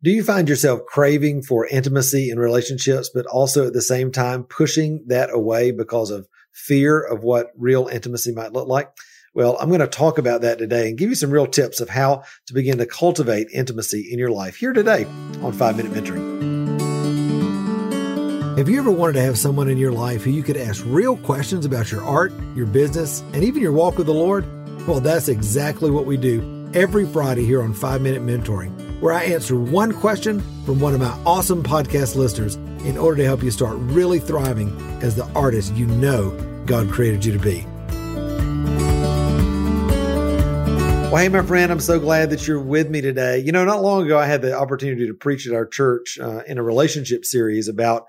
Do you find yourself craving for intimacy in relationships, but also at the same time pushing that away because of fear of what real intimacy might look like? Well, I'm going to talk about that today and give you some real tips of how to begin to cultivate intimacy in your life here today on 5 Minute Mentoring. Have you ever wanted to have someone in your life who you could ask real questions about your art, your business, and even your walk with the Lord? Well, that's exactly what we do every Friday here on 5 Minute Mentoring where I answer one question from one of my awesome podcast listeners in order to help you start really thriving as the artist you know God created you to be. Well, hey, my friend, I'm so glad that you're with me today. You know, not long ago, I had the opportunity to preach at our church uh, in a relationship series about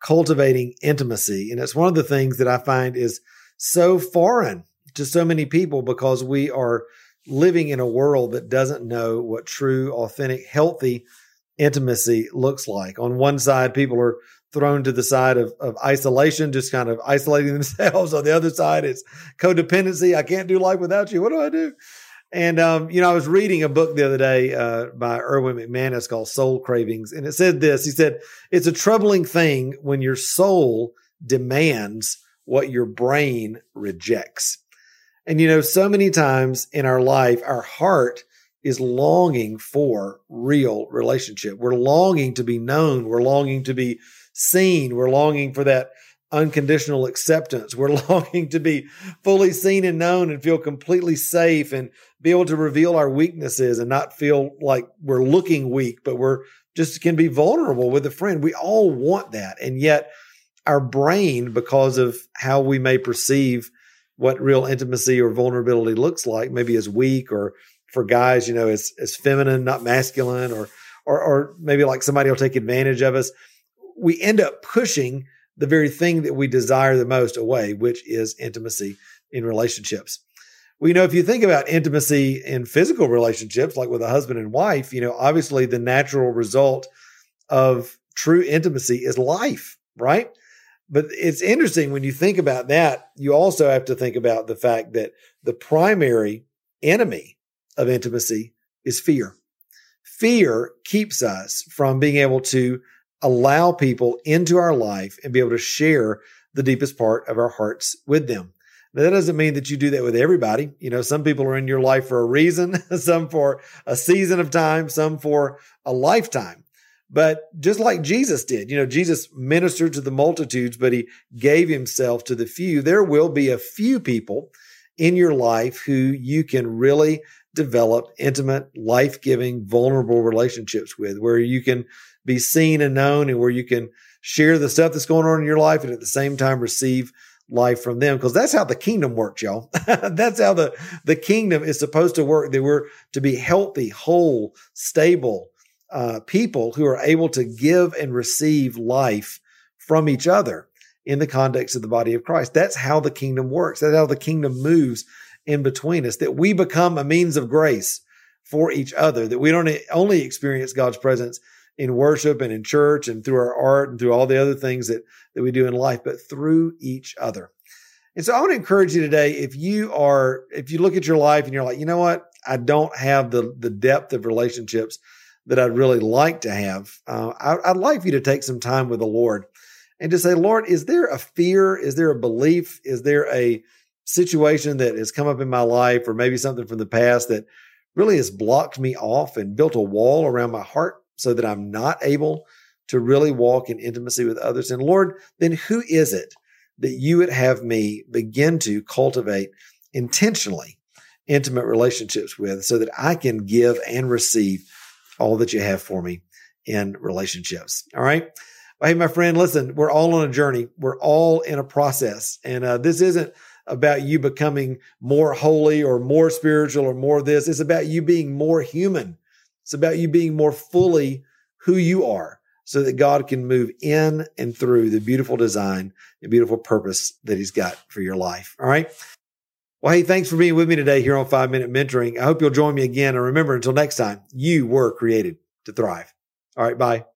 cultivating intimacy. And it's one of the things that I find is so foreign to so many people because we are living in a world that doesn't know what true, authentic, healthy intimacy looks like. On one side, people are thrown to the side of, of isolation, just kind of isolating themselves. On the other side, it's codependency. I can't do life without you. What do I do? And, um, you know, I was reading a book the other day uh, by Erwin McManus called Soul Cravings. And it said this He said, It's a troubling thing when your soul demands what your brain rejects. And you know, so many times in our life, our heart is longing for real relationship. We're longing to be known. We're longing to be seen. We're longing for that unconditional acceptance. We're longing to be fully seen and known and feel completely safe and be able to reveal our weaknesses and not feel like we're looking weak, but we're just can be vulnerable with a friend. We all want that. And yet our brain, because of how we may perceive what real intimacy or vulnerability looks like, maybe as weak or for guys, you know, as as feminine, not masculine, or or or maybe like somebody will take advantage of us. We end up pushing the very thing that we desire the most away, which is intimacy in relationships. You know, if you think about intimacy in physical relationships, like with a husband and wife, you know, obviously the natural result of true intimacy is life, right? But it's interesting when you think about that, you also have to think about the fact that the primary enemy of intimacy is fear. Fear keeps us from being able to allow people into our life and be able to share the deepest part of our hearts with them. Now, that doesn't mean that you do that with everybody. You know, some people are in your life for a reason, some for a season of time, some for a lifetime. But just like Jesus did, you know, Jesus ministered to the multitudes, but he gave himself to the few. There will be a few people in your life who you can really develop intimate, life giving, vulnerable relationships with, where you can be seen and known and where you can share the stuff that's going on in your life and at the same time receive life from them because that's how the kingdom works y'all that's how the the kingdom is supposed to work that we're to be healthy whole stable uh, people who are able to give and receive life from each other in the context of the body of Christ. That's how the kingdom works. That's how the kingdom moves in between us, that we become a means of grace for each other, that we don't only experience God's presence in worship and in church and through our art and through all the other things that, that we do in life, but through each other. And so I want to encourage you today, if you are, if you look at your life and you're like, you know what? I don't have the, the depth of relationships that I'd really like to have, uh, I, would like for you to take some time with the Lord and to say, Lord, is there a fear? Is there a belief? Is there a situation that has come up in my life or maybe something from the past that really has blocked me off and built a wall around my heart so that I'm not able to really walk in intimacy with others? And Lord, then who is it that you would have me begin to cultivate intentionally intimate relationships with so that I can give and receive all that you have for me in relationships. All right. Hey, my friend, listen, we're all on a journey. We're all in a process. And uh, this isn't about you becoming more holy or more spiritual or more this. It's about you being more human. It's about you being more fully who you are so that God can move in and through the beautiful design and beautiful purpose that He's got for your life. All right. Well, hey, thanks for being with me today here on Five Minute Mentoring. I hope you'll join me again. And remember, until next time, you were created to thrive. All right, bye.